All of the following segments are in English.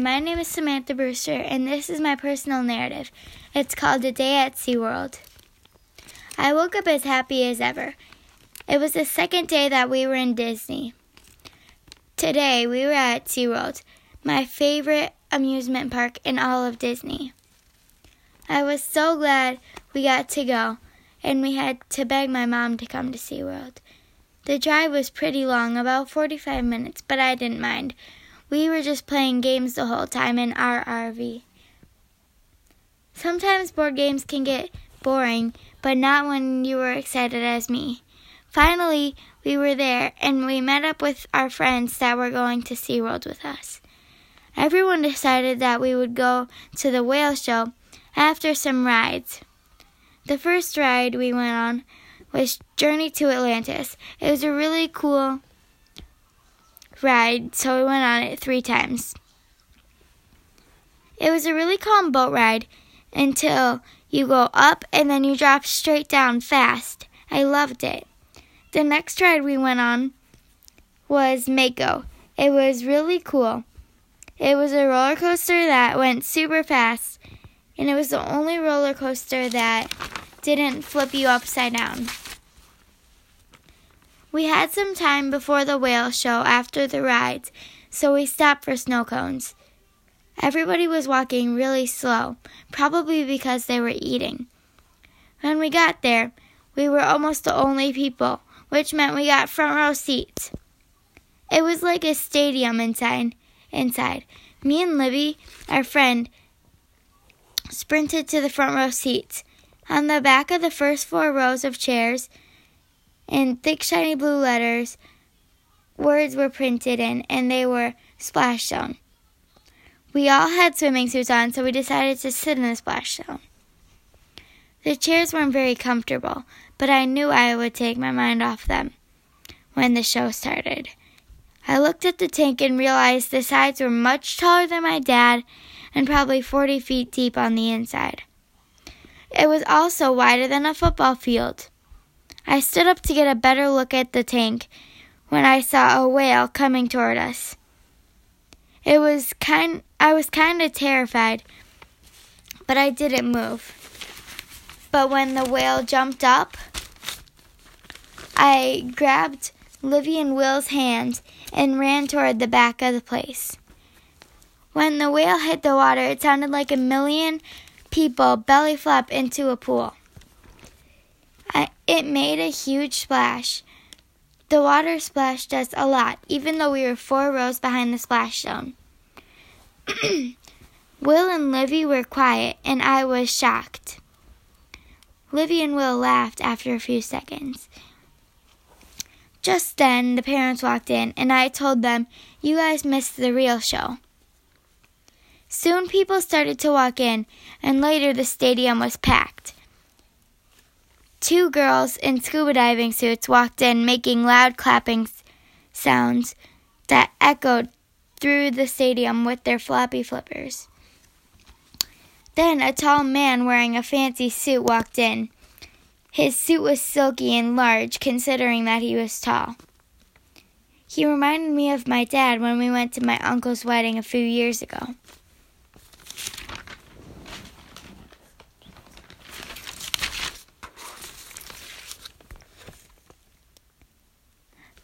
My name is Samantha Brewster, and this is my personal narrative. It's called A Day at SeaWorld. I woke up as happy as ever. It was the second day that we were in Disney. Today, we were at SeaWorld, my favorite amusement park in all of Disney. I was so glad we got to go, and we had to beg my mom to come to SeaWorld. The drive was pretty long, about 45 minutes, but I didn't mind. We were just playing games the whole time in our RV. Sometimes board games can get boring, but not when you were excited as me. Finally, we were there and we met up with our friends that were going to SeaWorld with us. Everyone decided that we would go to the whale show after some rides. The first ride we went on was Journey to Atlantis. It was a really cool ride, so we went on it three times. It was a really calm boat ride until you go up and then you drop straight down fast. I loved it. The next ride we went on was Mako. It was really cool. It was a roller coaster that went super fast, and it was the only roller coaster that didn't flip you upside down. We had some time before the whale show after the rides, so we stopped for snow cones. Everybody was walking really slow, probably because they were eating. When we got there, we were almost the only people, which meant we got front row seats. It was like a stadium inside. Inside, me and Libby, our friend, sprinted to the front row seats. On the back of the first four rows of chairs, in thick shiny blue letters, words were printed in, and they were splash zone. We all had swimming suits on, so we decided to sit in the splash zone. The chairs weren't very comfortable, but I knew I would take my mind off them when the show started. I looked at the tank and realized the sides were much taller than my dad and probably 40 feet deep on the inside. It was also wider than a football field. I stood up to get a better look at the tank when I saw a whale coming toward us. It was kind I was kind of terrified, but I didn't move. But when the whale jumped up, I grabbed Livy and Will's hand and ran toward the back of the place. When the whale hit the water, it sounded like a million people belly flop into a pool. It made a huge splash. The water splashed us a lot, even though we were four rows behind the splash zone. Will and Livy were quiet, and I was shocked. Livy and Will laughed after a few seconds. Just then, the parents walked in, and I told them, You guys missed the real show. Soon people started to walk in, and later the stadium was packed. Two girls in scuba diving suits walked in, making loud clapping sounds that echoed through the stadium with their floppy flippers. Then a tall man wearing a fancy suit walked in. His suit was silky and large, considering that he was tall. He reminded me of my dad when we went to my uncle's wedding a few years ago.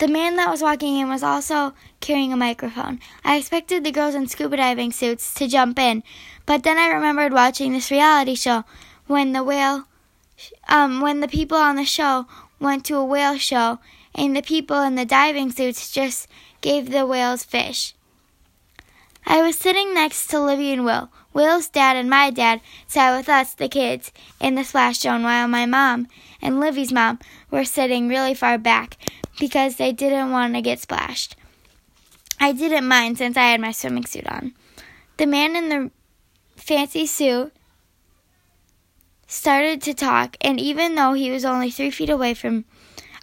The man that was walking in was also carrying a microphone. I expected the girls in scuba diving suits to jump in, but then I remembered watching this reality show when the whale, um, when the people on the show went to a whale show, and the people in the diving suits just gave the whales fish. I was sitting next to Livy and Will. Will's dad and my dad sat with us, the kids, in the splash zone, while my mom and Livy's mom were sitting really far back because they didn't want to get splashed. I didn't mind since I had my swimming suit on. The man in the fancy suit started to talk, and even though he was only three feet away from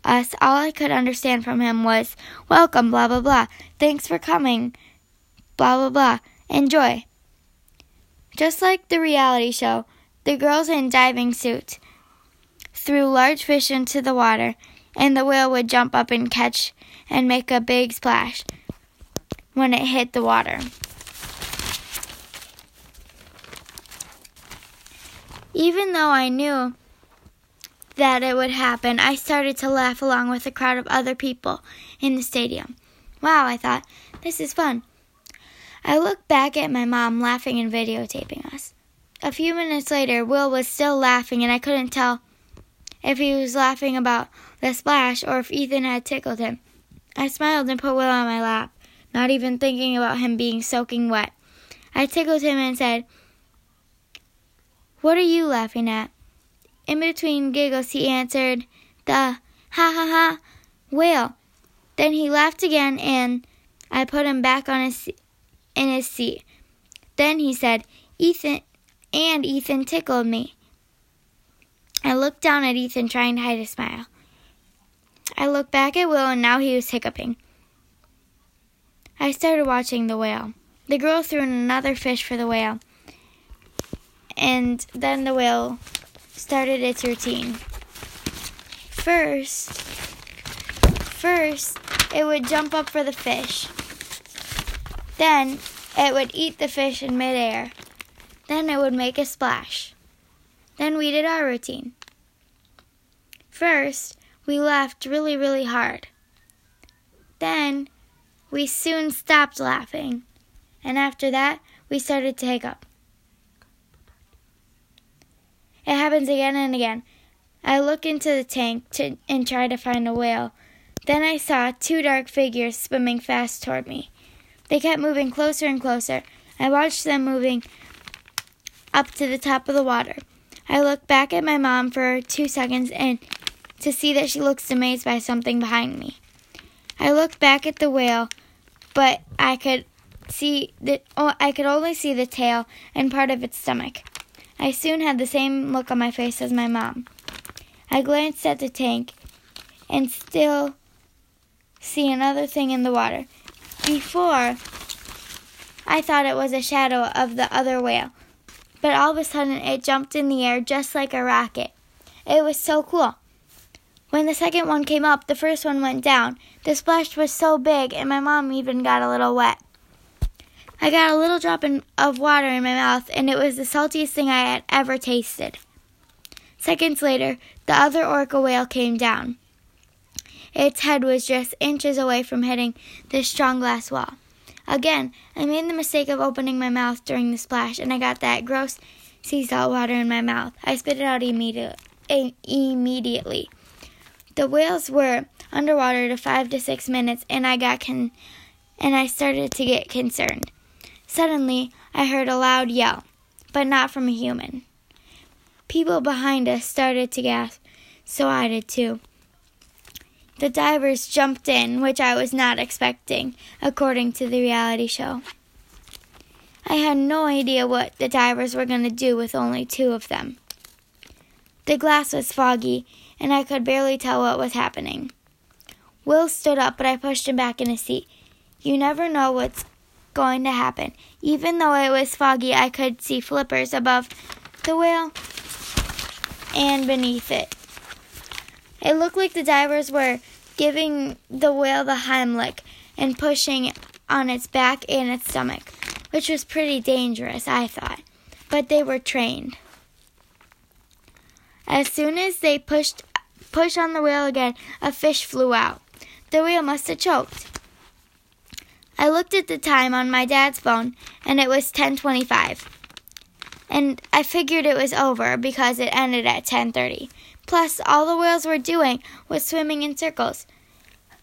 us, all I could understand from him was, Welcome, blah, blah, blah. Thanks for coming, blah, blah, blah. Enjoy. Just like the reality show, the girls in diving suits threw large fish into the water, and the whale would jump up and catch and make a big splash when it hit the water. Even though I knew that it would happen, I started to laugh along with a crowd of other people in the stadium. Wow, I thought, this is fun. I looked back at my mom laughing and videotaping us. A few minutes later, Will was still laughing, and I couldn't tell if he was laughing about the splash or if Ethan had tickled him. I smiled and put Will on my lap, not even thinking about him being soaking wet. I tickled him and said, What are you laughing at? In between giggles, he answered, The ha ha ha whale. Then he laughed again, and I put him back on his in his seat. Then he said, Ethan, and Ethan tickled me. I looked down at Ethan, trying to hide a smile. I looked back at Will, and now he was hiccuping. I started watching the whale. The girl threw in another fish for the whale, and then the whale started its routine. First, first, it would jump up for the fish. Then, it would eat the fish in midair. Then it would make a splash. Then we did our routine. First, we laughed really, really hard. Then, we soon stopped laughing. And after that, we started to hiccup. It happens again and again. I look into the tank to, and try to find a whale. Then I saw two dark figures swimming fast toward me. They kept moving closer and closer. I watched them moving up to the top of the water. I looked back at my mom for two seconds and to see that she looks amazed by something behind me. I look back at the whale, but I could see that oh, I could only see the tail and part of its stomach. I soon had the same look on my face as my mom. I glanced at the tank and still see another thing in the water. Before, I thought it was a shadow of the other whale, but all of a sudden it jumped in the air just like a rocket. It was so cool. When the second one came up, the first one went down. The splash was so big, and my mom even got a little wet. I got a little drop in, of water in my mouth, and it was the saltiest thing I had ever tasted. Seconds later, the other orca whale came down. Its head was just inches away from hitting the strong glass wall. Again, I made the mistake of opening my mouth during the splash, and I got that gross sea salt water in my mouth. I spit it out immediate, immediately. The whales were underwater to five to six minutes, and I got con- and I started to get concerned. Suddenly, I heard a loud yell, but not from a human. People behind us started to gasp, so I did too. The divers jumped in, which I was not expecting, according to the reality show. I had no idea what the divers were going to do with only two of them. The glass was foggy, and I could barely tell what was happening. Will stood up, but I pushed him back in his seat. You never know what's going to happen. Even though it was foggy, I could see flippers above the whale and beneath it. It looked like the divers were giving the whale the Heimlich and pushing on its back and its stomach, which was pretty dangerous, I thought. But they were trained. As soon as they pushed pushed on the wheel again, a fish flew out. The wheel must have choked. I looked at the time on my dad's phone and it was 10:25. And I figured it was over because it ended at 10:30. Plus, all the whales were doing was swimming in circles.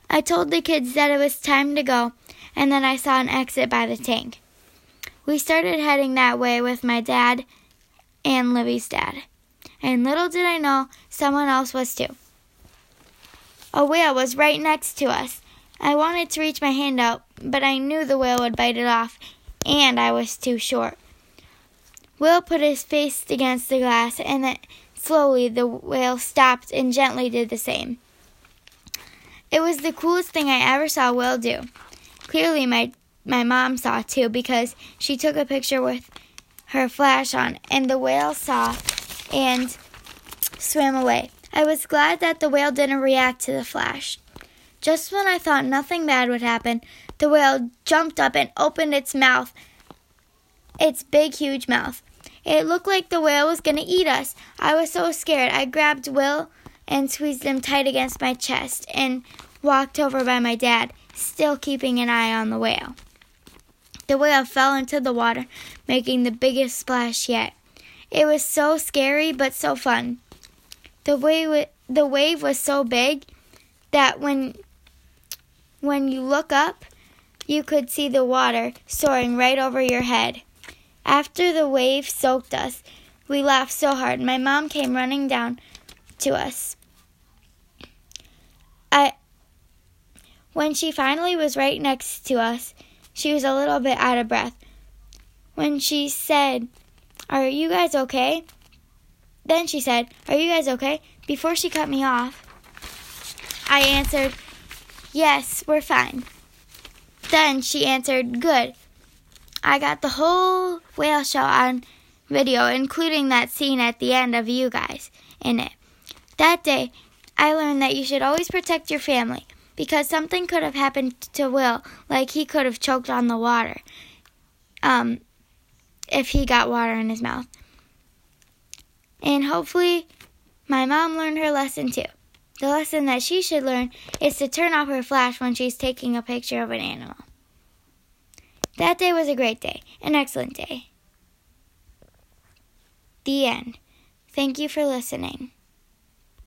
I told the kids that it was time to go, and then I saw an exit by the tank. We started heading that way with my dad and Livy's dad. And little did I know, someone else was too. A whale was right next to us. I wanted to reach my hand out, but I knew the whale would bite it off, and I was too short. Will put his face against the glass, and then Slowly, the whale stopped and gently did the same. It was the coolest thing I ever saw Will do. Clearly, my, my mom saw too because she took a picture with her flash on, and the whale saw and swam away. I was glad that the whale didn't react to the flash. Just when I thought nothing bad would happen, the whale jumped up and opened its mouth, its big, huge mouth. It looked like the whale was going to eat us. I was so scared. I grabbed Will and squeezed him tight against my chest and walked over by my dad, still keeping an eye on the whale. The whale fell into the water, making the biggest splash yet. It was so scary but so fun. The wave, the wave was so big that when when you look up, you could see the water soaring right over your head. After the wave soaked us, we laughed so hard. My mom came running down to us. I when she finally was right next to us, she was a little bit out of breath. When she said, Are you guys okay? Then she said, Are you guys okay? Before she cut me off, I answered, Yes, we're fine. Then she answered, Good. I got the whole whale show on video, including that scene at the end of you guys in it. That day, I learned that you should always protect your family because something could have happened to Will, like he could have choked on the water um, if he got water in his mouth. And hopefully, my mom learned her lesson too. The lesson that she should learn is to turn off her flash when she's taking a picture of an animal. That day was a great day, an excellent day. The end. Thank you for listening.